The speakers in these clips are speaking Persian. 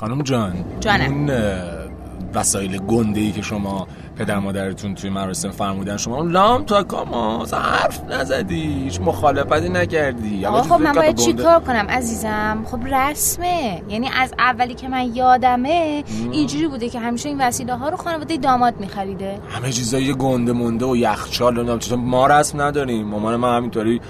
خانم جان جانم. اون وسایل گنده ای که شما پدر مادرتون توی مراسم فرمودن شما لام تا کاما حرف نزدی هیچ مخالفتی نکردی. آقا خب من باید چی کار کنم عزیزم؟ خب رسمه. یعنی از اولی که من یادمه اینجوری بوده که همیشه این وسیله ها رو خانواده داماد میخریده. همه چیزایی گنده مونده و یخچال و چطور ما رسم نداریم. مامان من همینطوری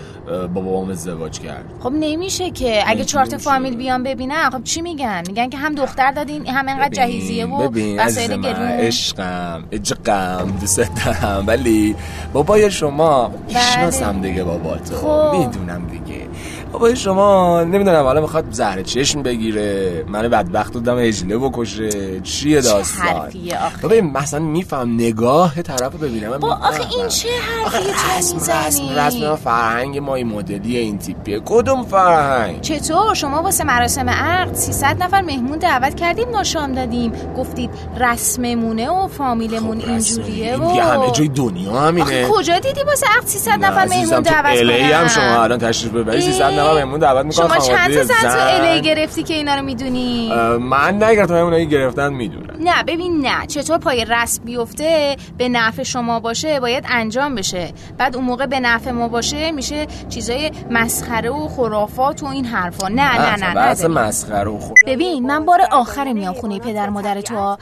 بابام ازدواج کرد. خب نمیشه که اگه چهار تا نمیشه. فامیل بیان ببینن خب چی میگن؟ میگن که هم دختر دادین هم انقدر جهیزیه و وسایل گرون. عشقم. عشقم دوست دارم. ولی بابای شما می‌شناسم دیگه بابا تو. خب. می‌دونم دیگه. بابای شما نمی‌دونم حالا می‌خواد زهر چشم بگیره من بدبخت بودم اجله بکشه. چیه داستان؟ حرفیه آخه؟ ببین مثلا میفهم نگاه طرف رو ببینم. با آخه. این چه حرفیه؟ تو رسم رسم می‌زنی؟ رسم فرهنگ ما این مدلی این تیپیه. کدوم فرهنگ؟ چطور؟ شما واسه مراسم عقد 300 نفر مهمون دعوت کردیم ما شام دادیم. گفتید رسممونه و فامیلمون خب، اینجوریه و دیگه همه جای دنیا همینه. کجا دیدی واسه عقد 300 نفر مهمون دعوت LA هم؟ شما الان تشریف ببرید. 300 نفر مهمون دعوت می‌کنن شما چند تا تو. الی گرفتی که اینا رو می‌دونی من نگرفتم اونایی گرفتن می‌دونن نه ببین نه. چطور پای رسم بیفته به نفع شما باشه باید انجام بشه. بعد اون موقع به نفع ما باشه میشه چیزای مسخره و خرافات و این حرفا. نه نه نه نه, بحث ببین. مسخره و خود ببین من بار آخر میام خونه پدر مادر تو.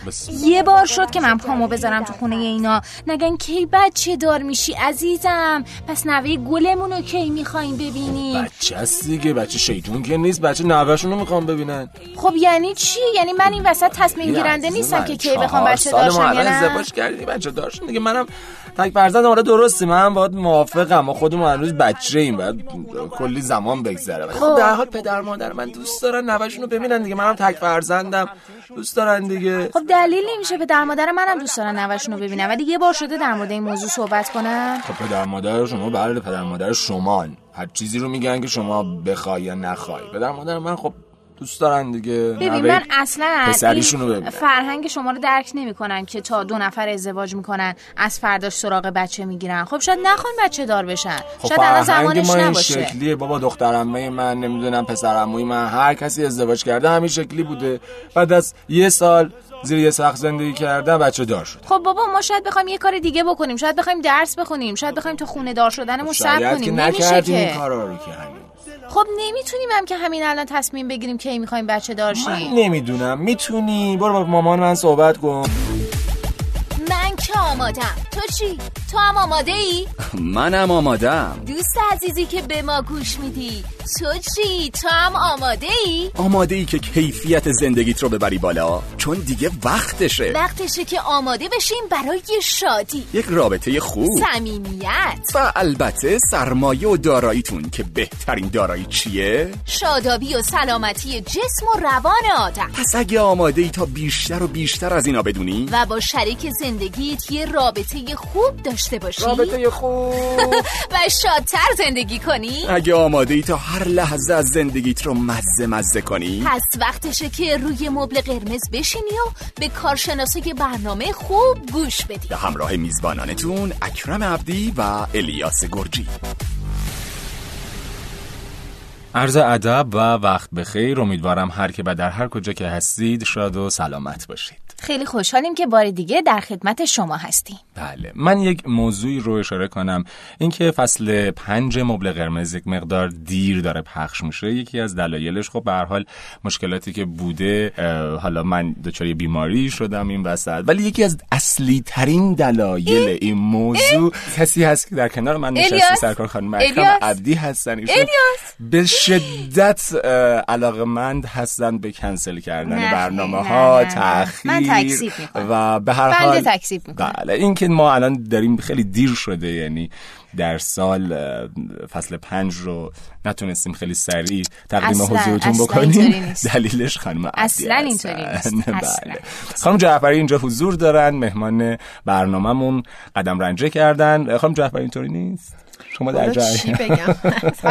یه بار شد که من پامو بذارم تو خونه اینا. نگن کی بچه دار میشی عزیزم؟ پس نوه گلمون رو کی می‌خوایم ببینیم؟ بچه هست دیگه بچه شیطون که نیست بچه نوهشون رو می‌خوام ببینن. خب یعنی چی؟ یعنی من این وسط تصمیم گیرنده نیستم که کی بخوام بچه دارشم یا نه. ازدواج کردی بچه دارشون دیگه منم تک فرزندم حالا درستی من باید موافقم. ما خودمون هنوز بچه ایم باید کلی زمان بگذره. خب در حال پدر مادر من دوست دارن نوهشون رو ببینن دیگه. منم تک فرزندم. دوست دارن دیگه. خب دلیل نمیشه پدر مادر منم دوست دارن نوهشون رو ببینم ولی یه بار شده در مورد این موضوع صحبت کنن خب پدر مادر شما بله پدر مادر شمان هر چیزی رو میگن که شما بخوای یا نخوای. پدر مادر من خب دوست دارن دیگه. ببین من اصلا این. فرهنگ شما رو درک نمی‌کنن که تا دو نفر ازدواج می‌کنن از فرداش سراغ بچه می‌گیرن. خب شاید نخوان بچه دار بشن. خب شاید الان زمانش ما این نباشه. شکلیه. بابا دخترمه من نمی‌دونم پسرعموی من هر کسی ازدواج کرده همین شکلی بوده. بعد از یه سال زیر یه سقف زندگی کرده بچه دار شد خب بابا ما شاید بخوایم یه کار دیگه بکنیم. شاید بخوایم درس بخونیم. شاید بخوایم تا خونه دار شدنمون صبر شاید که کنیم نمیشه نکردیم این که. کارا رو که همین خب نمی‌تونیم هم که همین الان تصمیم بگیریم کی می‌خوایم بچه دار من شیم نمی‌دونم. می‌تونی؟ برو با مامان من صحبت کن. من که آمادم. تو چی؟ تو هم آماده ای منم آمادم. دوست عزیزی که به ما گوش میدی. تو چی؟ تو هم آماده ای آماده ای که کیفیت زندگیت رو ببری بالا چون دیگه وقتشه. وقتشه که آماده بشیم برای شادی. یک رابطه خوب. صمیمیت. و البته سرمایه و داراییتون که بهترین دارایی چیه؟ شادابی و سلامتی جسم و روان آدم. پس اگه آماده ای تا بیشتر و بیشتر از اینا بدونی؟ و با شریک زندگیت یه رابطه خوب داشته باشی؟ رابطه خوب. و شادتر زندگی کنی؟ اگه آماده ای تا هر لحظه از زندگیت رو مزه مزه کنی. پس وقتشه که روی مبل قرمز بشینی و به کارشناسای برنامه خوب گوش بدی. به همراه میزبانانتون اکرم عبدی و الیاس گرجی. عرض ادب و وقت بخیر. امیدوارم هر که و در هر کجا که هستید شاد و سلامت باشید. خیلی خوشحالیم که بار دیگه در خدمت شما هستیم بله من یک موضوعی رو اشاره کنم اینکه فصل پنج مبل قرمز یک مقدار دیر داره پخش میشه یکی از دلایلش خب به حال مشکلاتی که بوده حالا من دچار بیماری شدم این وسط ولی یکی از اصلی ترین دلایل این موضوع کسی هست که در کنار من نشسته؟ سرکار خانم اکرم الیاس؟ عبدی هستن ایشون؟ به شدت علاقمند هستن به کنسل کردن برنامه ها نه، می‌کنم. و به هر حال می‌کنم. بله این که ما الان داریم خیلی دیر شده یعنی در سال فصل پنج رو نتونستیم خیلی سریع تقدیم حضورتون بکنیم. دلیلش خانم اصلاً. اینطوری نیست. بله. خانم جعفری اینجا حضور دارن مهمان برنامهمون قدم رنجه کردن خانم جعفری اینطوری نیست شما در حالا چی بگم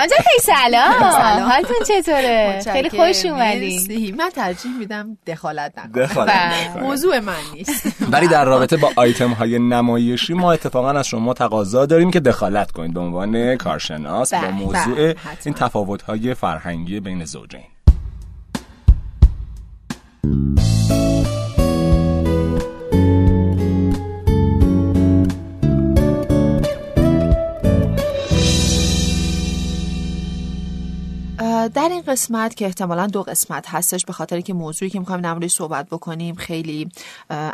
آنجا خیلی سلام. حالتون چطوره خیلی. خوش اومدین مرسی. من ترجیح میدم دخالت نکنم بله. موضوع من نیست ولی در رابطه با آیتم های نمایشی ما اتفاقا از شما تقاضا داریم که دخالت کنید به عنوان کارشناس با بله، موضوع بله، حتما. این تفاوت های فرهنگی بین زوجین قسمت که احتمالا دو قسمت هستش به خاطر که موضوعی که می‌خوایم در صحبت بکنیم خیلی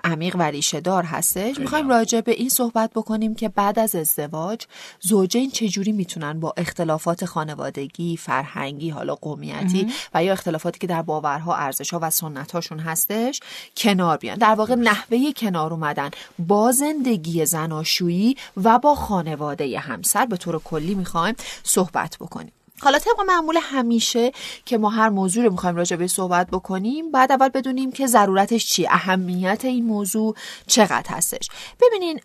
عمیق و ریشه دار هستش. می‌خوایم راجع به این صحبت بکنیم که بعد از ازدواج زوجین چجوری می‌تونن با اختلافات خانوادگی فرهنگی حالا قومیتی و یا اختلافاتی که در باورها ارزشها و سنتهاشون هستش کنار بیان. در واقع نحوه کنار اومدن با زندگی زناشویی و با خانواده همسر. به طور کلی می‌خوایم صحبت بکنیم. حالا طبق معمول همیشه که ما هر موضوع رو می‌خوایم راجع به صحبت بکنیم بعد اول بدونیم که ضرورتش چیه اهمیت این موضوع چقدر هستش. ببینین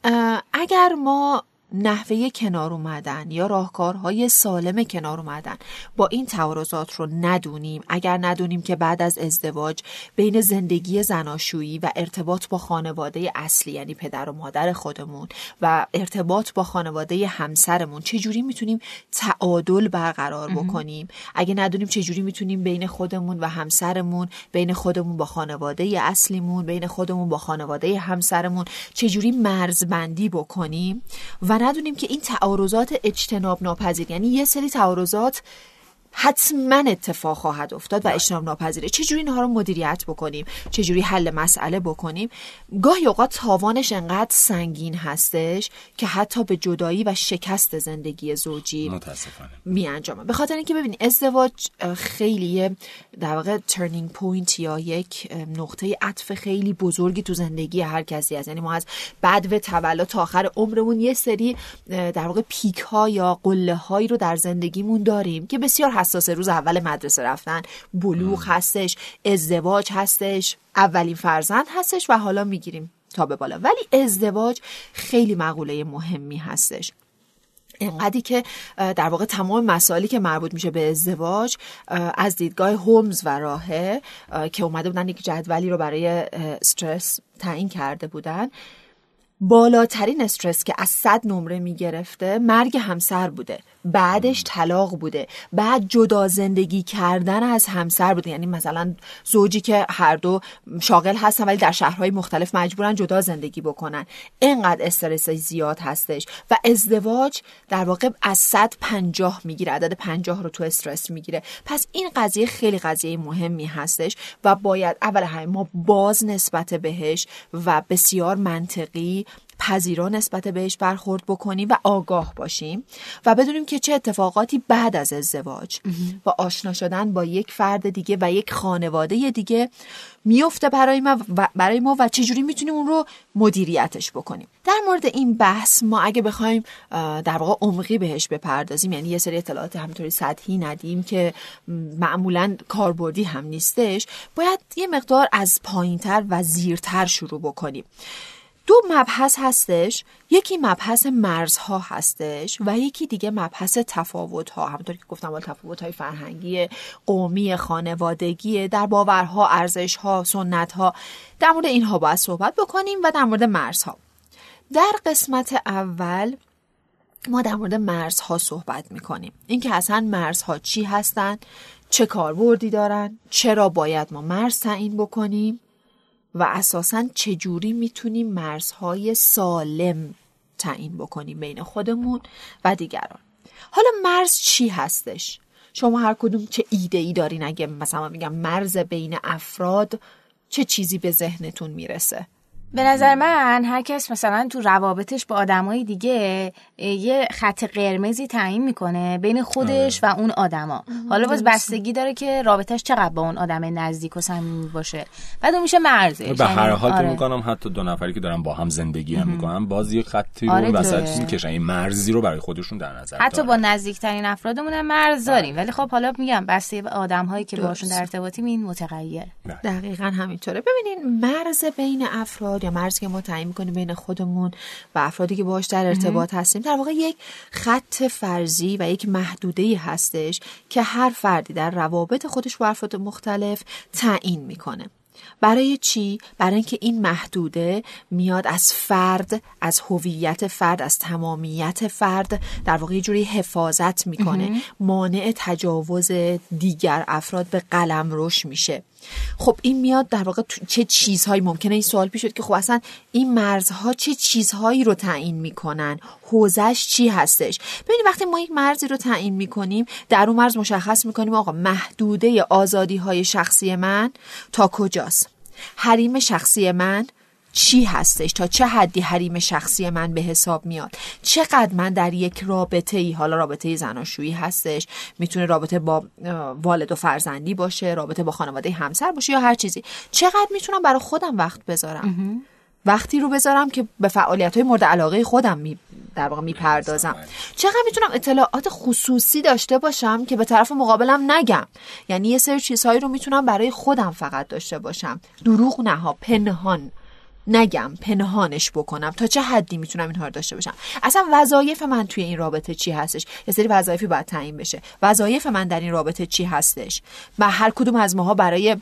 اگر ما نحوه کنار اومدن یا راهکارهای سالم کنار اومدن. با این تعارضات رو ندونیم. اگر ندونیم که بعد از ازدواج بین زندگی زناشویی و ارتباط با خانواده اصلی یعنی پدر و مادر خودمون و ارتباط با خانواده همسرمون چجوری می‌تونیم تعادل برقرار بکنیم؟ اگه ندونیم چجوری می‌تونیم بین خودمون و همسرمون بین خودمون با خانواده اصلیمون بین خودمون با خانواده همسرمون چجوری مرزبندی بکنیم؟ و ندونیم که این تعارضات اجتناب ناپذیر یعنی یه سری تعارضات حتما اتفاق خواهد افتاد و بله. اجتناب ناپذیره چجوری اینها رو مدیریت بکنیم؟ چجوری حل مسئله بکنیم؟ گاهی اوقات تاوانش انقدر سنگین هستش که حتی به جدایی و شکست زندگی زوجی متاسفانه. می انجامه به خاطر اینکه ببینید ازدواج خیلی در واقع turning point یا یک نقطه عطف خیلی بزرگی تو زندگی هر کسی هست. یعنی ما از بدو تولد تا آخر عمرمون یه سری در واقع پیک ها یا قله هایی رو در زندگیمون داریم که بسیار حساس روز اول مدرسه رفتن. بلوغ هستش ازدواج هستش اولین فرزند هستش و حالا می‌گیریم تا به بالا. ولی ازدواج خیلی مقوله مهمی هستش. انقدری که در واقع تمام مسائلی که مربوط میشه به ازدواج از دیدگاه هومز و راهه که اومده بودن یک جدولی رو برای استرس تعیین کرده بودن. بالاترین استرس که از صد نمره می‌گرفته مرگ همسر بوده. بعدش طلاق بوده. بعد جدا زندگی کردن از همسر بوده. یعنی مثلا زوجی که هر دو شاغل هستن ولی در شهرهای مختلف مجبورن جدا زندگی بکنن. اینقدر استرس زیاد هستش. و ازدواج در واقع از صد پنجاه می‌گیره. عدد پنجاه رو تو استرس می‌گیره. پس این قضیه خیلی قضیه مهمی هستش و باید اول همه ما باز نسبت بهش و بسیار منطقی پذیرا نسبت بهش برخورد بکنیم و آگاه باشیم و بدونیم که چه اتفاقاتی بعد از ازدواج و آشنا شدن با یک فرد دیگه و یک خانواده دیگه میفته برای ما و برای ما و چجوری می‌تونیم اون رو مدیریتش بکنیم؟ در مورد این بحث ما اگه بخوایم در واقع عمقی بهش بپردازیم یعنی یه سری اطلاعات همینطوری سطحی ندیم که معمولا کاربردی هم نیستش باید یه مقدار از پایینتر و زیرتر شروع بکنیم. دو مبحث هستش. یکی مبحث مرزها هستش و یکی دیگه مبحث تفاوت ها همونطور که گفتم تفاوت های فرهنگی قومی خانوادگی در باورها ارزش ها سنت ها در مورد اینها باید صحبت بکنیم و در مورد مرزها. در قسمت اول ما در مورد مرزها صحبت می‌کنیم. اینکه اصلا مرزها چی هستند چه کاربردی دارن؟ چرا باید ما مرز تعیین بکنیم؟ و اساسا چجوری می‌تونیم مرزهای سالم تعیین بکنیم بین خودمون و دیگران؟ حالا مرز چی هستش؟ شما هر کدوم چه ایده ای دارین؟ اگه مثلا میگم مرز بین افراد چه چیزی به ذهنتون می‌رسه؟ به نظر من هر کس مثلا تو روابطش با آدمای دیگه یه خط قرمزی تعیین می‌کنه بین خودش آره. و اون آدما. حالا باز بستگی داره که رابطش چقدر با اون آدم نزدیک و صمیمی باشه. بعد اون میشه مرزش به هر حال آره. می‌کنم حتی دو نفری که دارن با هم زندگی هم می‌کنن باز یه خطی آره رو وسط می‌کشن. این مرزی رو برای خودشون در نظر حتی با نزدیکترین افرادمون هم مرز داریم. ولی خب حالا میگم بسته به آدم هایی که باشون در ارتباطیم این متغیر دقیقا همینطوره. ببینین مرز بین افراد یا مرزی که ما تعیین می‌کنیم بین خودمون و افرادی که باهاش در ارتباط هستیم در واقع یک خط فرضی و یک محدوده هستش که هر فردی در روابط خودش با افراد مختلف تعیین می‌کنه. برای چی؟ برای اینکه این محدوده میاد از فرد از هویت فرد از تمامیت فرد در واقع یه جوری حفاظت می‌کنه. مانع تجاوز دیگر افراد به قلم روش میشه. خب این میاد در واقع چه چیزهایی ممکنه؟ این سوال پیش شد که خب اصلا این مرزها چه چیزهایی رو تعیین می‌کنن؟ حوزش چی هستش؟ ببینید وقتی ما یک مرزی رو تعیین می‌کنیم در اون مرز مشخص می‌کنیم آقا محدوده آزادی های شخصی من تا کجاست؟ حریم شخصی من چی هستش؟ تا چه حدی حریم شخصی من به حساب میاد؟ چقدر من در یک رابطه ای حالا رابطه زناشویی هستش می‌تونه رابطه با والد و فرزندی باشه رابطه با خانواده همسر باشه یا هر چیزی؟ چقدر می‌تونم برای خودم وقت بذارم؟ وقتی رو بذارم که به فعالیت های مورد علاقه خودم می در واقع می‌پردازم. چقدر می‌تونم اطلاعات خصوصی داشته باشم که به طرف مقابلم نگم؟ یعنی یه سری چیزهایی رو می‌تونم برای خودم فقط داشته باشم. دروغ نها پنهان. نگم پنهانش بکنم. تا چه حدی می‌تونم اینها رو داشته باشم؟ اصلا وظایف من توی این رابطه چی هستش؟ یه سری وظایفی باید تعیین بشه. وظایف من در این رابطه چی هستش؟ و هر کدوم از ماها برای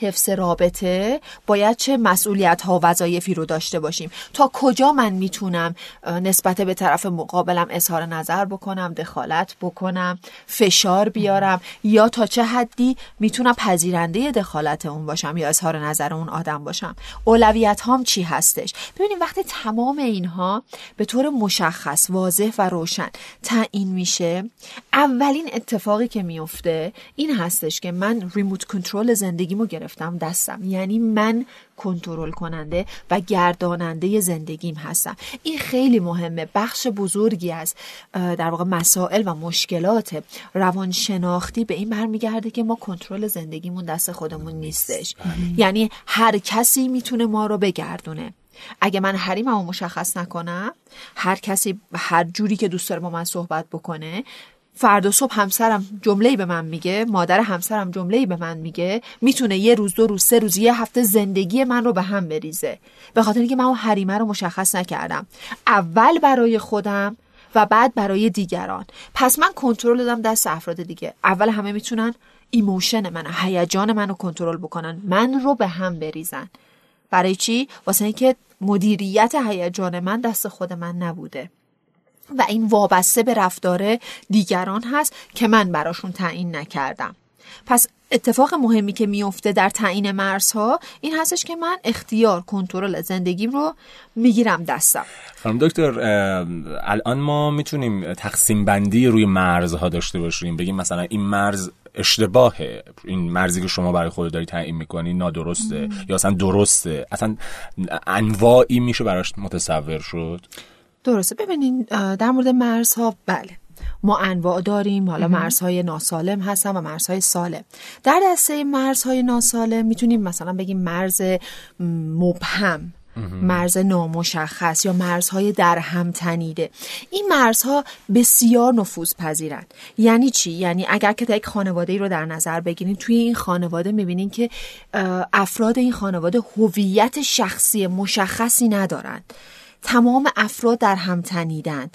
حفظ رابطه باید چه مسئولیت ها وظایفی رو داشته باشیم. تا کجا من می‌تونم نسبت به طرف مقابلم اظهار نظر بکنم دخالت بکنم فشار بیارم یا تا چه حدی می‌تونم پذیرنده دخالت اون باشم یا اظهار نظر اون آدم باشم. اولویت هام چی هستش؟ ببینیم وقتی تمام اینها به طور مشخص واضح و روشن تعیین میشه اولین اتفاقی که میفته این هستش که من ریموت کنترل زندگیمو دستم. یعنی من کنترل کننده و گرداننده زندگیم هستم. این خیلی مهمه. بخش بزرگی از در واقع مسائل و مشکلات روانشناختی به این برمیگرده که ما کنترل زندگیمون دست خودمون نیستش. یعنی هر کسی می‌تونه ما رو بگردونه. اگه من حریممو مشخص نکنم هر کسی هر جوری که دوست داره با من صحبت بکنه فردا صبح همسرم جمله به من میگه مادر همسرم جمله به من میگه می‌تونه یه روز دو روز سه روز یه هفته زندگی من رو به هم بریزه. به خاطر اینکه من اون حریمه رو مشخص نکردم. اول برای خودم و بعد برای دیگران. پس من کنترل دادم دست افراد دیگه. اول همه می‌تونن emotion من هیجان منو کنترل بکنن. من رو به هم بریزن. برای چی؟ واسه اینکه مدیریت هیجان من دست خود من نبوده. و این وابسته به رفتار دیگران هست که من براشون تعیین نکردم. پس اتفاق مهمی که میفته در تعیین مرزها این هستش که من اختیار کنترل زندگیم رو می‌گیرم دستم. خانم دکتر الان ما می‌تونیم تقسیم بندی روی مرزها داشته باشیم. بگیم مثلا این مرز اشتباهه. این مرزی که شما برای خود داری تعیین می‌کنی نادرسته یا اصلا درسته. اصلا انواعی میشه براش متصور شد؟ درسته. ببینین در مورد مرزها بله. ما انواع داریم. حالا مرزهای ناسالم هستن و مرزهای سالم. در دسته مرزهای ناسالم می‌تونیم مثلا بگیم مرز مبهم مرز نامشخص یا مرزهای در هم تنیده. این مرزها بسیار نفوذ پذیرند یعنی چی؟ یعنی اگر که یک خانواده ای رو در نظر بگیرید توی این خانواده می‌بینین که افراد این خانواده هویت شخصی مشخصی ندارند تمام افراد در هم تنیدن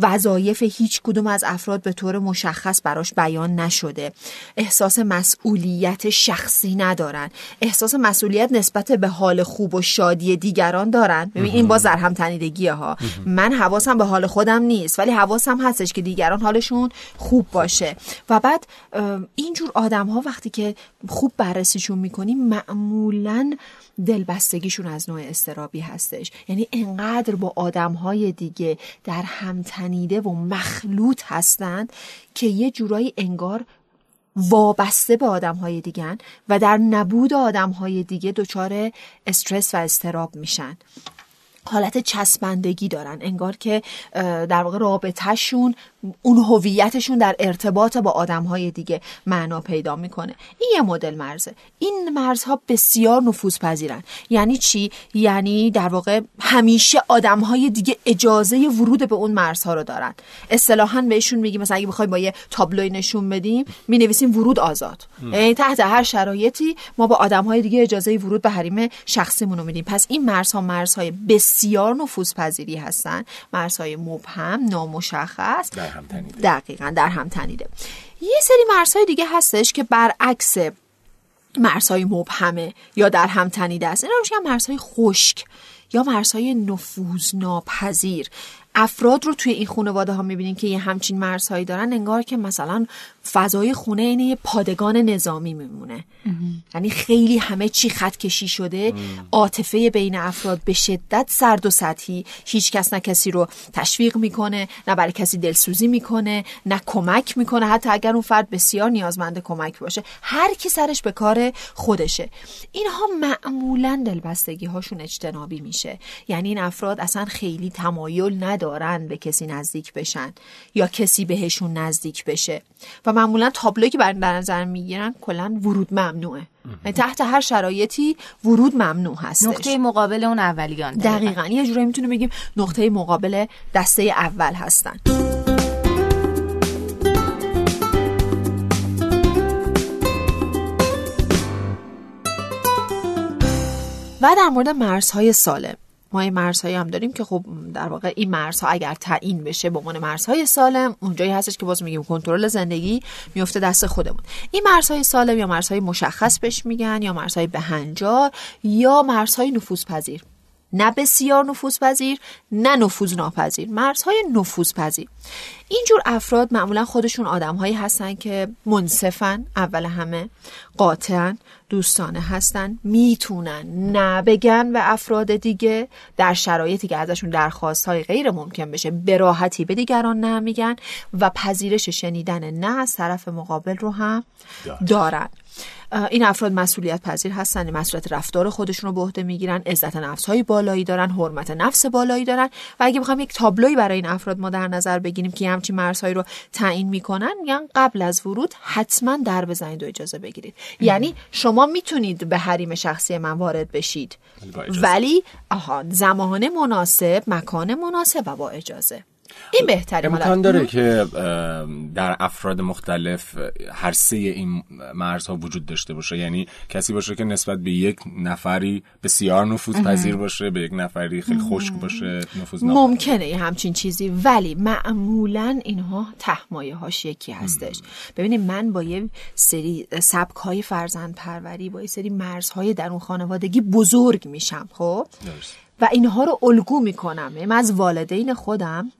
وظایف هیچ کدوم از افراد به طور مشخص براش بیان نشده. احساس مسئولیت شخصی ندارن. احساس مسئولیت نسبت به حال خوب و شادی دیگران دارن. ببین این باز در هم تنیدگیه ها. من حواسم به حال خودم نیست ولی حواسم هستش که دیگران حالشون خوب باشه. و بعد اینجور آدم ها وقتی که خوب بررسیشون می‌کنیم معمولا دلبستگیشون از نوع استرابی هستش. یعنی انقدر با آدم های دیگه در هم تنیده و مخلوط هستند که یه جورایی انگار وابسته به آدم های دیگن و در نبود آدم های دیگه دچار استرس و استراب میشن. حالت چسبندگی دارن. انگار که در واقع رابطهشون اون هویتشون در ارتباط با آدم های دیگه معنا پیدا می‌کنه. این یه مدل مرزه. این مرزها بسیار نفوذ پذیرن یعنی چی؟ یعنی در واقع همیشه آدم های دیگه اجازه ورود به اون مرزها رو دارن. اصطلاحا بهشون میگیم مثلا اگه بخوایم با یه تابلوی نشون بدیم می نویسیم ورود آزاد. یعنی تحت هر شرایطی ما با آدم های دیگه اجازه ورود به حریم شخصیمون رو میدیم. پس این مرزها مرزهای بسیار نفوذ پذیری هستن. مرزهای مبهم نامشخص. در هم تنیده دقیقا در هم تنیده یه سری مرزهای دیگه هستش که برعکس مرزهای مبهمه یا در هم تنیده است. اینا رو مرزهای خشک. یا مرزهای نفوذ ناپذیر افراد رو توی این خانواده ها می‌بینیم که یه همچین مرزهایی دارن انگار که مثلا فضای خونه اینه یه پادگان نظامی میمونه. یعنی خیلی همه چی خط کشی شده عاطفه بین افراد به شدت سرد و سطحی. هیچ کس نه کسی رو تشویق می‌کنه نه برای کسی دلسوزی می‌کنه نه کمک می‌کنه. حتی اگر اون فرد بسیار نیازمند کمک باشه هر کی سرش به کار خودشه. اینها معمولا دلبستگی هاشون اجتنابی میشه. یعنی این افراد اصلا خیلی تمایل ندارن به کسی نزدیک بشن یا کسی بهشون نزدیک بشه. و معمولا تابلوی که بر نظر می‌گیرن کلا ورود ممنوعه. یعنی تحت هر شرایطی ورود ممنوع هستش. نقطه مقابل اون اولیان دقیقا. یه جورایی می‌تونیم بگیم نقطه مقابل دسته اول هستن. و در مورد مرزهای سالم. ما این مرزهایی هم داریم که خب در واقع این مرزها اگر تعیین بشه به عنوان مرزهای سالم اونجایی هستش که باز میگیم کنترل زندگی میفته دست خودمون. این مرزهای سالم یا مرزهای مشخص بهش میگن یا مرزهای بهنجار یا مرزهای نفوذپذیر. نه بسیار نفوذپذیر نه نفوذ ناپذیر مرزهای نفوذپذیر. اینجور افراد معمولا خودشون آدمهایی هستن که منصفن اول همه قاطعن دوستانه هستن می‌تونن نه بگن به افراد دیگه در شرایطی که ازشون درخواست های غیر ممکن بشه به راحتی به دیگران نه میگن و پذیرش شنیدن نه از طرف مقابل رو هم دارن. این افراد مسئولیت پذیر هستن مسئولیت رفتار خودشون رو به عهده می‌گیرن عزت نفس های بالایی دارن حرمت نفس بالایی دارن. و اگه بخوام یک تابلوی برای این افراد ما در نظر بگیریم که همچین مرزهایی رو تعیین می‌کنن میگن قبل از ورود حتما در بزنید و اجازه بگیرید. یعنی شما می‌تونید به حریم شخصی من وارد بشید. ولی آها زمان مناسب مکان مناسب و با اجازه. این بهتره امکان داره که در افراد مختلف هر سه این مرزها وجود داشته باشه. یعنی کسی باشه که نسبت به یک نفری بسیار نفوذ پذیر باشه به یک نفری خیلی خشک باشه نفوذ ممکنه یه همچین چیزی ولی معمولا اینها تهمایه هاش یکی هستش. ببینید من با یه سری سبک های فرزند پروری با یه سری مرزهای در اون خانوادگی بزرگ میشم خب؟ و اینها رو الگو می‌کنم. من از والدین خودم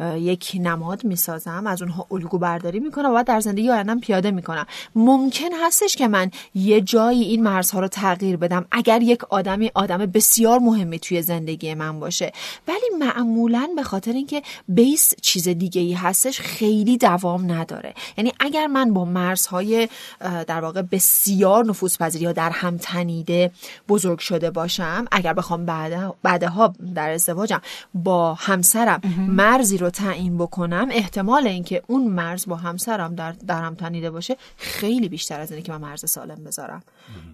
یک نماد می‌سازم از اونها الگو برداری می‌کنم و در زندگی آیندم پیاده می‌کنم. ممکن هستش که من یه جایی این مرزها رو تغییر بدم اگر یک آدمی آدم بسیار مهمی توی زندگی من باشه. ولی معمولا به خاطر اینکه بیس چیز دیگه ای هستش خیلی دوام نداره. یعنی اگر من با مرزهای در واقع بسیار نفوذپذیری یا در هم تنیده بزرگ شده باشم اگر بخوام بعد بعدها در ازدواجم با همسرم مرزی رو تعیین بکنم احتمال اینکه اون مرز با همسرم در درم تنیده باشه خیلی بیشتر از اینه که من مرز سالم بذارم.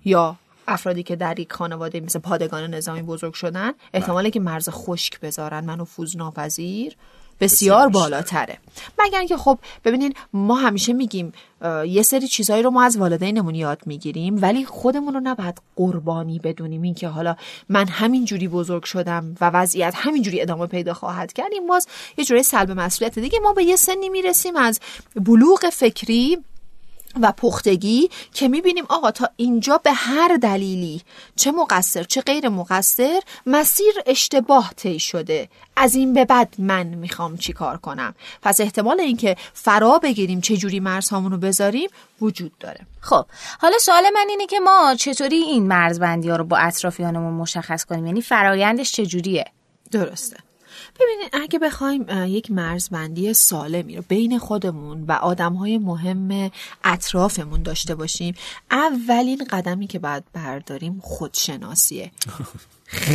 یا افرادی که در یک خانواده مثل پادگان نظامی بزرگ شدن احتمالی که مرز خشک بذارن منو فوز ناپذیر بسیار بالاتره. مگر که خب ببینین ما همیشه میگیم یه سری چیزهایی رو ما از والدینمون یاد می‌گیریم ولی خودمون رو نباید قربانی بدونیم. این که حالا من همینجوری بزرگ شدم و وضعیت همینجوری ادامه پیدا خواهد کرد. این باز یه جوری سلب مسئولیت دیگه. ما به یه سنی می‌رسیم از بلوغ فکری و پختگی که می‌بینیم آقا تا اینجا به هر دلیلی چه مقصر چه غیر مقصر مسیر اشتباه طی شده. از این به بعد من می‌خوام چی کار کنم؟ پس احتمال اینکه فرا بگیریم چه جوری مرزهامون رو بذاریم وجود داره. خب حالا سوال من اینه که ما چطوری این مرزبندی ها رو با اطرافیانمون مشخص کنیم؟ یعنی فرایندش چجوریه؟ درسته. ببینید اگه بخوایم یک مرزبندی سالمی رو بین خودمون و آدمهای مهم اطرافمون داشته باشیم اولین قدمی که باید برداریم خودشناسیه.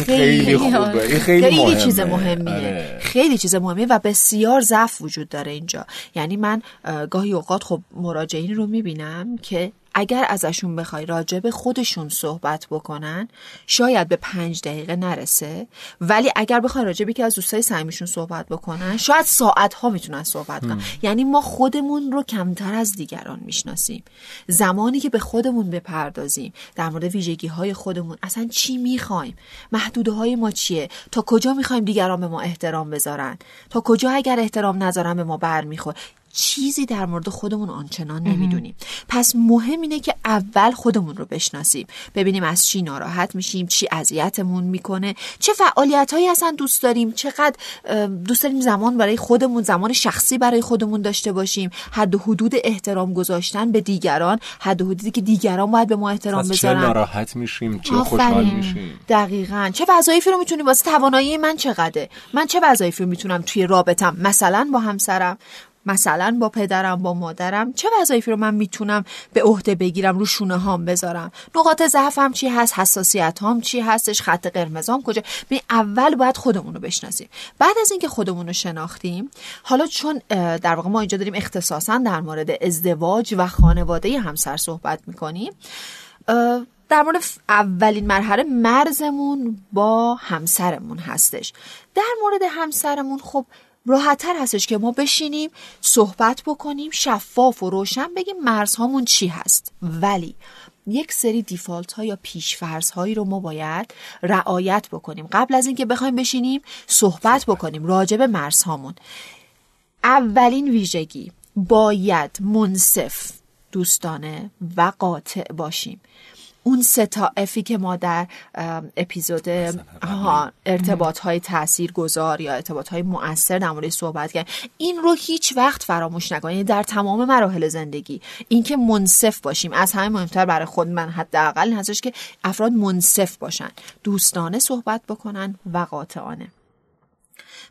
خیلی خوبه خیلی, خیلی چیز مهمیه. آره. خیلی چیز مهمیه و بسیار ضعف وجود داره اینجا. یعنی من گاهی اوقات خب مراجعین رو می‌بینم که اگر ازشون بخوای راجع به خودشون صحبت بکنن شاید به پنج دقیقه نرسه. ولی اگر بخوای راجع به که از دوستای صمیمیشون صحبت بکنن شاید ساعت ها می‌تونن صحبت کنن. یعنی ما خودمون رو کمتر از دیگران می‌شناسیم. زمانی که به خودمون بپردازیم در مورد ویژگی های خودمون اصلا چی می‌خوایم؟ محدوده های ما چیه؟ تا کجا می‌خوایم دیگران به ما احترام بذارن؟ تا کجا اگر احترام نذارن به ما برمیخور چیزی در مورد خودمون آنچنان نمی‌دونیم. پس مهم اینه که اول خودمون رو بشناسیم. ببینیم از چی ناراحت میشیم چی اذیتمون می‌کنه چه فعالیت هایی اصلا دوست داریم چقدر دوست داریم زمان برای خودمون زمان شخصی برای خودمون داشته باشیم. حد و حدود احترام گذاشتن به دیگران حد و حدودی که دیگران باید به ما احترام چه بذارن. ناراحت میشیم؟ چه خوشحال میشیم؟ دقیقا. چه وظایفی رو می‌تونیم واسه توانایی من چقدره؟ من چه وظایفی رو می‌تونم توی رابطم؟ مثلا با همسرم. مثلا با پدرم با مادرم چه وظایفی رو من می‌تونم به عهده بگیرم رو شونه هام بذارم؟ نقاط ضعفم چی هست؟ حساسیت هام چی هستش؟ خط قرمزام کجا؟ می اول باید خودمون رو بشناسیم. بعد از اینکه خودمون رو شناختیم حالا چون در واقع ما اینجا داریم اختصاصا در مورد ازدواج و خانواده همسر صحبت می‌کنیم در مورد اولین مرحله مرزمون با همسرمون هستش. در مورد همسرمون خب راحتتر هستش که ما بشینیم صحبت بکنیم شفاف و روشن بگیم مرزهامون چی هست. ولی یک سری دیفالت ها یا پیشفرض هایی رو ما باید رعایت بکنیم. قبل از اینکه بخوایم بشینیم صحبت بکنیم راجع به مرزهامون. اولین ویژگی باید منصف دوستانه و قاطع باشیم. اون سه تا افی که ما در اپیزود ارتباط های تأثیر گذار یا ارتباط های مؤثر در مورد صحبت کردیم این رو هیچ وقت فراموش نکنید. یعنی در تمام مراحل زندگی اینکه منصف باشیم. از همه مهمتر برای خود من حداقل هستش که افراد منصف باشن. دوستانه صحبت بکنن و قاطعانه.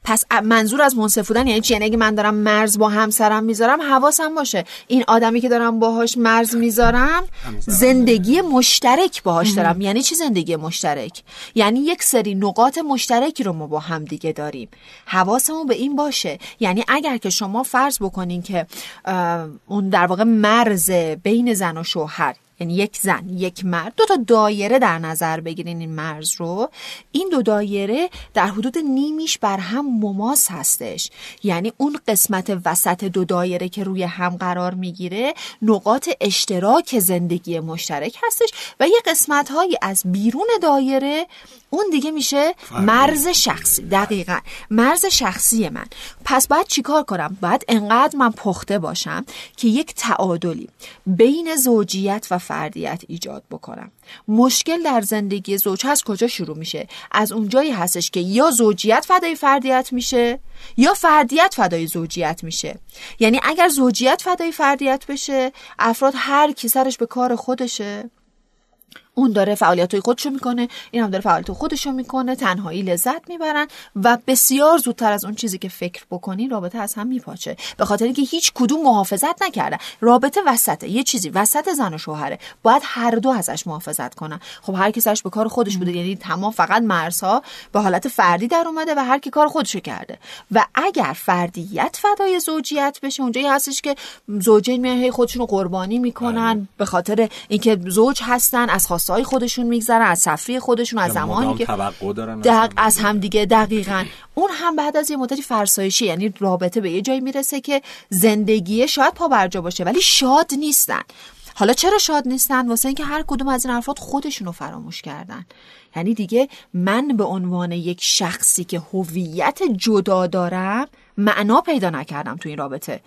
پس منظور از منصف بودن یعنی چی؟ یعنی اگه من دارم مرز با همسرم می‌ذارم حواسم باشه. این آدمی که دارم باهاش مرز می‌ذارم زندگی مشترک باهاش دارم. یعنی چی زندگی مشترک؟ یعنی یک سری نقاط مشترکی رو ما با هم دیگه داریم. حواسمون به این باشه. یعنی اگر که شما فرض بکنین که اون در واقع مرز بین زن و شوهر یعنی یک زن یک مرد. دو تا دایره در نظر بگیرین این مرز رو. این دو دایره در حدود نیمیش بر هم مماس هستش. یعنی اون قسمت وسط دو دایره که روی هم قرار می‌گیره نقاط اشتراک زندگی مشترک هستش و یه قسمت هایی از بیرون دایره اون دیگه میشه مرز شخصی. دقیقا. مرز شخصی من. پس باید چیکار کنم؟ باید انقدر من پخته باشم که یک تعادلی بین زوجیت و فردیت ایجاد بکنم. مشکل در زندگی زوج هست کجا شروع میشه؟ از اونجایی هستش که یا زوجیت فدای فردیت میشه یا فردیت فدای زوجیت میشه. یعنی اگر زوجیت فدای فردیت بشه افراد هر کی سرش به کار خودشه. اون داره فعالیت های خودشو می‌کنه این هم داره فعالیت خودشو می‌کنه تنهایی لذت می‌برن و بسیار زودتر از اون چیزی که فکر بکنی رابطه از هم میپاچه. به خاطر اینکه هیچ کدوم محافظت نکرده. رابطه وسطه. یه چیزی وسط زن و شوهره. باید هر دو ازش محافظت کنن. خب هر کی سرش به کار خودش بوده یعنی تمام فقط مرزها به حالت فردی در اومده و هر کی کار خودشو کرده. و اگر فردیت فدای زوجیت بشه اونجایی هستش که زوجین میان خودشونو قربانی می‌کنن. بله. به خاطر اینکه زوج هستن از های خودشون میگذرن از صفری خودشون از زمانی که دق... از هم دیگه دقیقا. اون هم بعد از یه مدتی فرسایشی یعنی رابطه به یه جایی می‌رسه که زندگی شاید پا برجا باشه ولی شاد نیستن. حالا چرا شاد نیستن؟ واسه اینکه هر کدوم از این افراد خودشونو فراموش کردن. یعنی دیگه من به عنوان یک شخصی که هویت جدا دارم معنا پیدا نکردم تو این رابطه.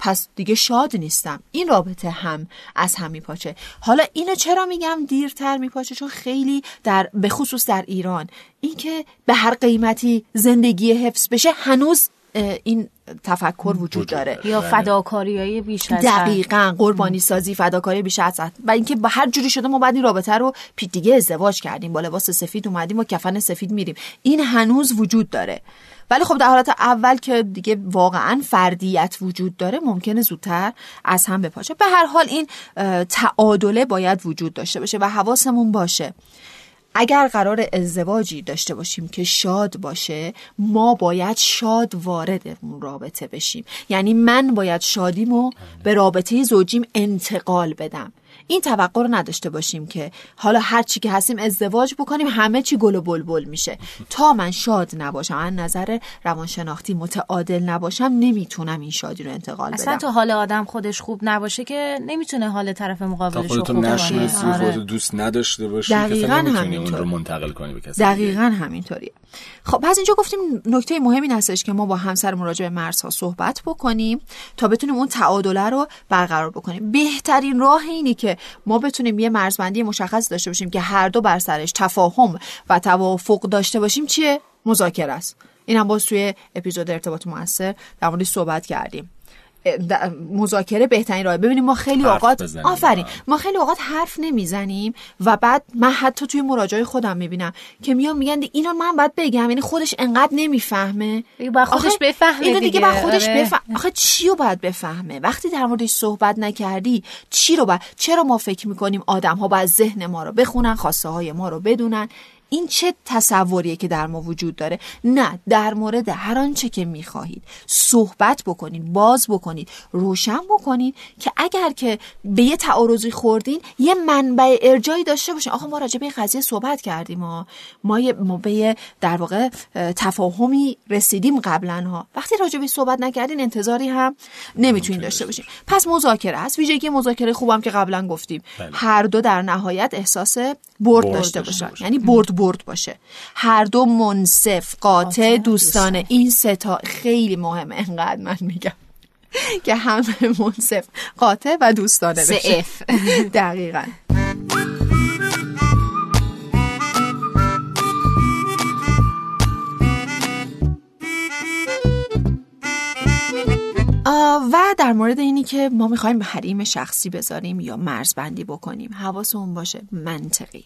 پس دیگه شاد نیستم. این رابطه هم از هم میپاچه. حالا اینو چرا میگم دیرتر میپاچه؟ چون خیلی در به خصوص در ایران. اینکه به هر قیمتی زندگی حفظ بشه هنوز این تفکر وجود داره. یا بله. فداکاری های بیش از دقیقا قربانی سازی فداکاری بیش از و اینکه به هر جوری شده ما بعد این رابطه رو دیگه ازدواج کردیم. با لباس سفید اومدیم و کفن سفید میریم. این هنوز وجود داره. ولی خب در حالت اول که دیگه واقعا فردیت وجود داره ممکنه زودتر از هم بپاشه. به هر حال این تعادله باید وجود داشته باشه و حواسمون باشه. اگر قرار ازدواجی داشته باشیم که شاد باشه ما باید شاد وارد اون رابطه بشیم. یعنی من باید شادیمو به رابطه زوجیم انتقال بدم. این توقع رو نداشته باشیم که حالا هر چی که هستیم ازدواج بکنیم همه چی گل و بلبل میشه تا من شاد نباشم از نظر روانشناختی متعادل نباشم نمی‌تونم این شادی رو انتقال اصلا بدم تو حال آدم خودش خوب نباشه که نمی‌تونه حال طرف مقابلش رو خوب نشناسی. آره. دوست نداشته باشی که دقیقاً اصلا همینطور. رو منتقل کنی به کسی. دقیقا همینطوریه خب پس اینجا گفتیم نکته مهمی این هستش که ما با همسر مراجع به مرزها صحبت بکنیم تا بتونیم اون تعادله رو برقرار بکنیم بهترین راه اینی که ما بتونیم یه مرزبندی مشخص داشته باشیم که هر دو بر سرش تفاهم و توافق داشته باشیم چیه؟ مذاکره است. این هم باز توی اپیزود ارتباط موثر در موردش صحبت کردیم. مذاکره بهترین راه. ببینیم ما خیلی اوقات. آفرین. ما خیلی اوقات حرف نمی‌زنیم و بعد من حتی توی مراجعه خودم می‌بینم که میان میگن دی- اینو من باید بگم. یعنی خودش انقدر نمی‌فهمه. باید خودش بفهمه اینو دیگه دیگه، خودش آره. بفهمه آخه چی رو باید بفهمه؟ وقتی در موردش صحبت نکردی چی رو باید چرا ما فکر می‌کنیم آدم ها باید ذهن ما رو بخونن خواسته های ما رو بدونن؟ این چه تصوریه که در ما وجود داره؟ نه در مورد هر آنچه که می‌خواهید. صحبت بکنید باز بکنید روشن بکنید که اگر که به یه تعارضی خوردین یه منبع ارجایی داشته باشین. آقا ما راجع به این قضیه صحبت کردیم ما ما, یه- ما به در واقع اه، تفاهمی رسیدیم قبلا ها. وقتی راجع به صحبت نکردین انتظاری هم نمی‌تونین داشته باشین. پس مذاکره هست ویژگی مذاکره خوبم که قبلا گفتیم. بله. هر دو در نهایت احساس برد برد داشته باشن. یعنی برد برد باشه. هر دو منصف قاطع دوستانه. این سه تا خیلی مهمه انقدر من میگم. که همه منصف قاطع و دوستانه بشه. دقیقا. و در مورد اینی که ما می‌خوایم حریم شخصی بذاریم یا مرزبندی بکنیم حواسمون باشه منطقی.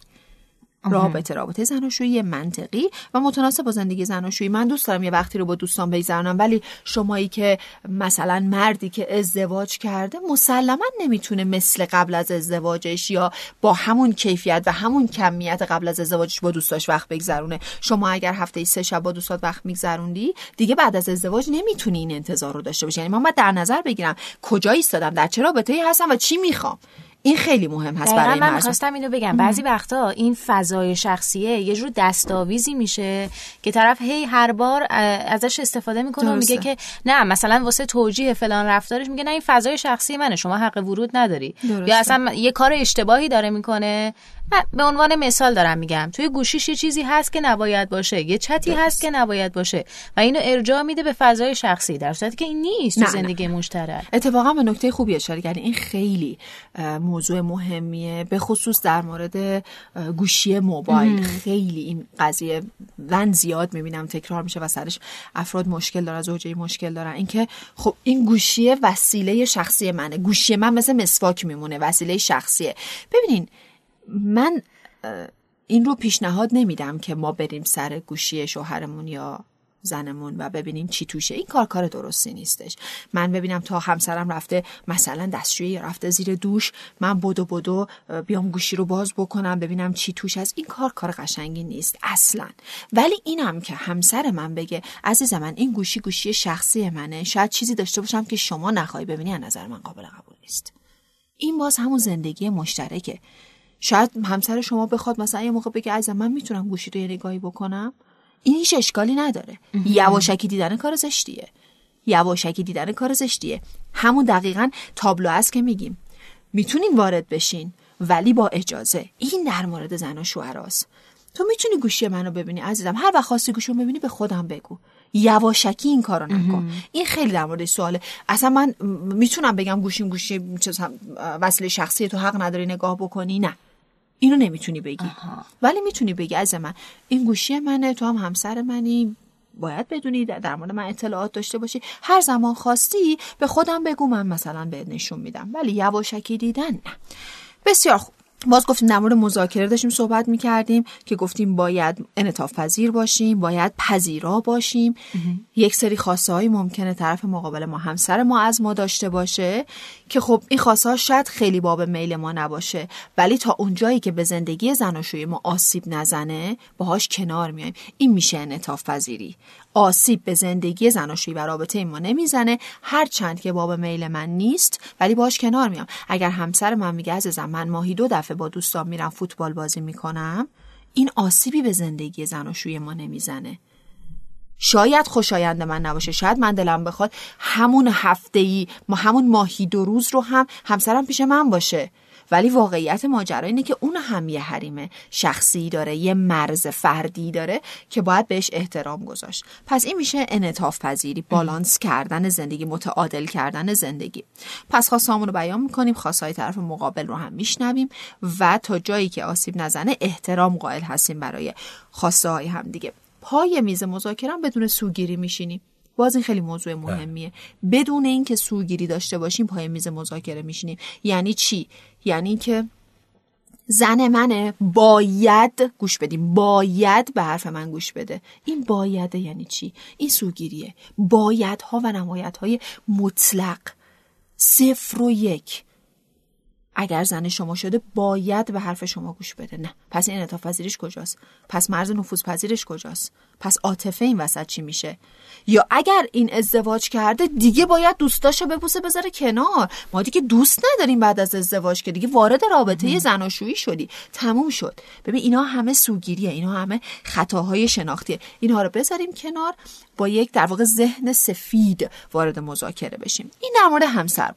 رابطه رابطه زناشویی منطقی و متناسب با زندگی زناشویی. من دوست دارم یه وقتی رو با دوستان بگذرونم ولی شمایی که مثلا مردی که ازدواج کرده مسلما نمی‌تونه مثل قبل از ازدواجش یا با همون کیفیت و همون کمیت قبل از ازدواجش با دوستاش وقت بگذرونه. شما اگر هفته سه شب با دوستات وقت میگذروندی دیگه بعد از ازدواج نمی‌تونی این انتظار رو داشته باشی. یعنی من باید در نظر بگیرم کجا ایستادم در چه رابطه ای هستم و چی می‌خوام. این خیلی مهم هست برای من مرد می‌خواستم اینو بگم. بعضی وقتا این فضای شخصیه یه جور دستاویزی میشه که طرف هی هر بار ازش استفاده می‌کنه و میگه. که نه مثلا واسه توجیه فلان رفتارش میگه نه این فضای شخصی منه شما حق ورود نداری. درسته. یا اصلا یه کار اشتباهی داره می‌کنه. نه، به عنوان مثال دارم میگم توی گوشیش یه چیزی هست که نباید باشه یه چتی هست که نباید باشه و اینو ارجاع میده به فضای شخصی در صورتی که این نیست تو نه. زندگی مشترک. اتفاقا به نکته خوبی اشاره کردی. این خیلی موضوع مهمیه به خصوص در مورد گوشی موبایل. خیلی این قضیه من زیاد می‌بینم تکرار میشه و سرش افراد مشکل دارن زوجه مشکل دارن. اینکه خب این گوشی وسیله شخصی منه. گوشی من مثل مسواک میمونه وسیله شخصیه. ببینین من این رو پیشنهاد نمیدم که ما بریم سر گوشی شوهرمون یا زنمون و ببینیم چی توشه. این کار کار درستی نیستش. من ببینم تا همسرم رفته مثلا دستشویی رفته زیر دوش من بدو بدو بیام گوشی رو باز بکنم ببینم چی توش هست. این کار کار قشنگی نیست اصلا. ولی اینم که همسر من بگه عزیز من این گوشی گوشی شخصی منه. شاید چیزی داشته باشم که شما نخواهی ببینی از نظر من قابل قبول نیست. این باز همون زندگی مشترکه. شاید همسر شما بخواد مثلا یه موقع بگه عزیزم من می‌تونم گوشی رو یه نگاهی بکنم؟ این هیچ اشکالی نداره. یواشکی دیدن کار زشتیه. یواشکی دیدن کار زشتیه. همون دقیقا تابلو است که میگیم. می‌تونین وارد بشین ولی با اجازه. این در مورد زن و شوهراست تو می‌تونی گوشی منو ببینی عزیزم. هر وقت خواستی گوشی رو ببینی به خودم بگو. یواشکی این کارو نکن. این خیلی در مورد سواله. اصلا من می‌تونم بگم گوشیم گوشی وسیله شخصی تو حق نداری نگاه بکنی؟ نه. اینو نمی‌تونی بگی. ولی می‌تونی بگی از من. این گوشی منه تو هم همسر منی. باید بدونی در در مورد من اطلاعات داشته باشی. هر زمان خواستی به خودم بگو من مثلا بهت نشون میدم. ولی یواشکی دیدن نه. بسیار خوب. باز گفتیم در مورد مذاکره داشتیم صحبت می‌کردیم که گفتیم باید انعطاف پذیر باشیم باید پذیرا باشیم. یک سری خواسته های ممکنه طرف مقابل ما همسر ما از ما داشته باشه که خب این خواسته ها شاید خیلی باب میل ما نباشه ولی تا اونجایی که به زندگی زناشویی ما آسیب نزنه باهاش کنار میایم. این میشه انعطاف پذیری. آسیب به زندگی زناشویی و رابطه ما نمی‌زنه. هر چند که باب میل من نیست ولی باش کنار میام. اگر همسر من میگه عزیزم من ماهی دو دفعه با دوستان میرم فوتبال بازی می‌کنم این آسیبی به زندگی زناشویی ما نمی‌زنه. شاید خوشایند من نباشه. شاید من دلم بخواد همون هفته ای ما همون ماهی دو روز رو هم همسرم پیش من باشه. ولی واقعیت ماجرا اینه که اون هم یه حریم شخصی داره یه مرز فردی داره که باید بهش احترام گذاشت. پس این میشه انعطاف پذیری بالانس کردن زندگی متعادل کردن زندگی. پس خواستامون رو بیان می‌کنیم خواستهای طرف مقابل رو هم میشنویم و تا جایی که آسیب نزنه احترام قائل هستیم برای خواسته های هم دیگه. پای میز مذاکره بدون سوگیری میشینیم. باز این خیلی موضوع مهمیه. بدون اینکه سوگیری داشته باشیم پای میز مذاکره میشینیم. یعنی چی؟ یعنی که زن منه باید گوش بدیم. باید به حرف من گوش بده. این بایده یعنی چی؟ این سوگیریه. بایدها و نمایدهای مطلق. صفر و یک. اگر زن شما شده باید به حرف شما گوش بده. نه. پس این انعطاف پذیریش کجاست؟ پس مرز نفوذ پذیرش کجاست؟ پس عاطفه این وسط چی میشه؟ یا اگر این ازدواج کرده دیگه باید دوستاشو بپوسه بذاره کنار. ما دیگه دوست نداریم بعد از ازدواج که دیگه وارد رابطه زناشویی شدی. تموم شد. ببین اینا همه سوگیریه اینا همه خطاهای شناختیه. اینها رو بذاریم کنار با یک در واقع ذهن سفید وارد مذاکره بشیم. این در مورد همسر.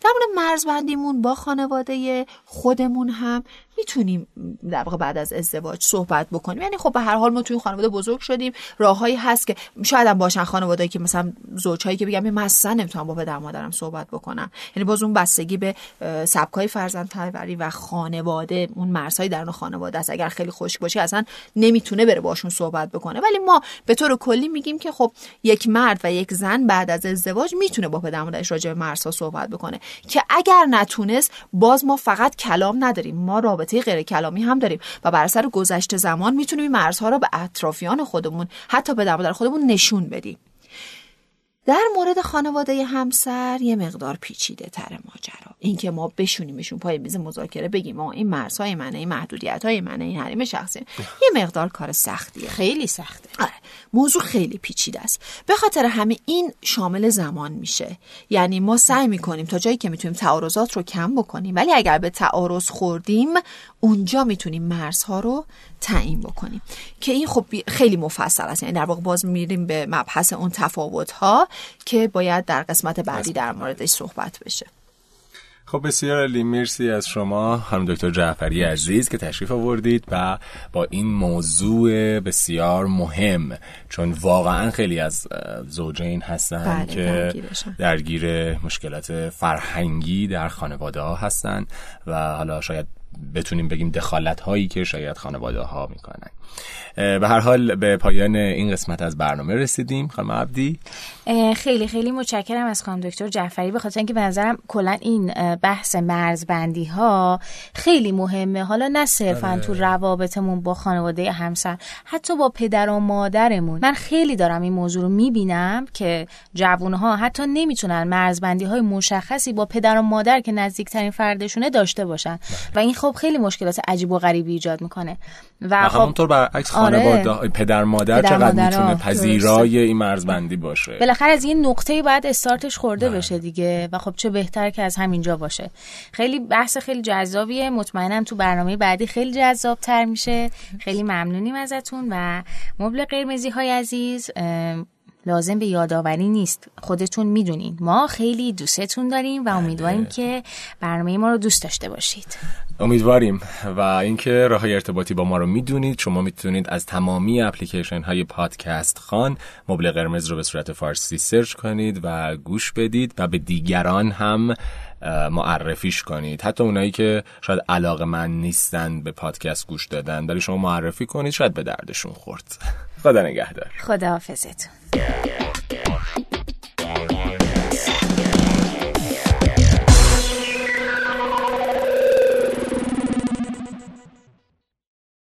در مورد مرزبندیمون با خانواده خودمون هم می‌تونیم در واقع بعد از ازدواج صحبت بکنیم. یعنی خب به هر حال ما توی خانواده بزرگ شدیم. راههایی هست که شاید هم باشن خانواده که مثلا زوجهایی که بگم من اصلا نمی‌تونم با پدر مادرم صحبت بکنم. یعنی باز اون بستگی به سبکای فرزند پروری و خانواده اون مرزهای درون خانواده است. اگر خیلی خشک باشه اصلا نمی‌تونه بره باشون صحبت بکنه. ولی ما به طور کلی میگیم که خب یک مرد و یک زن بعد از ازدواج می‌تونه با پدر مادرش راجع به مرزها صحبت بکنه. که اگر نتونست باز ما فقط کلام نداریم. ما رابطه غیر کلامی هم داریم و بر اثر گذشته زمان می‌تونیم این مرزها رو به اطرافیان خودمون حتی به در خودمون نشون بدیم. در مورد خانواده همسر یه مقدار پیچیده تر ماجرا. اینکه ما بشونیمشون پای میز مذاکره بگیم ما این مرزهای منه این محدودیت های منه این حریم شخصی. یه مقدار کار سختیه. خیلی سخته. آره موضوع خیلی پیچیده است. به خاطر همه این شامل زمان میشه. یعنی ما سعی می‌کنیم تا جایی که می‌تونیم تعارضات رو کم بکنیم ولی اگر به تعارض خوردیم اونجا می‌تونیم مرزها رو تعیین بکنیم. که این خب خیلی مفصل است. یعنی در واقع باز میریم به مبحث اون تفاوت ها که باید در قسمت بعدی در موردش صحبت بشه. خب بسیار علی مرسی از شما. خانم دکتر جعفری عزیز که تشریف آوردید و با این موضوع بسیار مهم چون واقعا خیلی از زوجین هستن بله، که. درگیر مشکلات فرهنگی در خانواده ها هستن و حالا شاید بتونیم بگیم دخالت هایی که شاید خانواده ها می‌کنن به هر حال به پایان این قسمت از برنامه رسیدیم. خانم عبدی. خیلی خیلی متشکرم از خانم دکتر جعفری. به خاطر اینکه به نظرم کلا این بحث مرزبندی ها خیلی مهمه. حالا نه صرفا تو روابطمون با خانواده همسر حتی با پدر و مادرمون. من خیلی دارم این موضوع رو می‌بینم که جوانها حتی نمی‌تونن مرزبندی های مشخصی با پدر و مادر که نزدیکترین فردشونه داشته باشن. و این خب خیلی مشکلات عجیب و غریبی ایجاد می‌کنه. و خب برعکس آره. خانواده پدر مادر پدر چقدر مادرها. می‌تونه پذیرای این مرزبندی باشه؟ بالاخره از یه نقطه بعد استارتش خورده بشه دیگه و خب چه بهتر که از همینجا باشه. خیلی بحث خیلی جذابیه. مطمئنم تو برنامه بعدی خیلی جذاب تر میشه. خیلی ممنونیم ازتون و مبل قرمزی های عزیز لازم به یادآوری نیست. خودتون می‌دونین. ما خیلی دوستتون داریم و امیدواریم که برنامه ما رو دوست داشته باشید. امیدواریم. و اینکه راه ارتباطی با ما رو می‌دونید. شما می‌تونید از تمامی اپلیکیشن های پادکست خان مبل قرمز رو به صورت فارسی سرچ کنید و گوش بدید و به دیگران هم معرفیش کنید. حتی اونایی که شاید علاقه من نیستن به پادکست گوش دادن ولی شما معرفی کنید شاید به دردشون خورد. خدا نگهدار. خداحافظتون.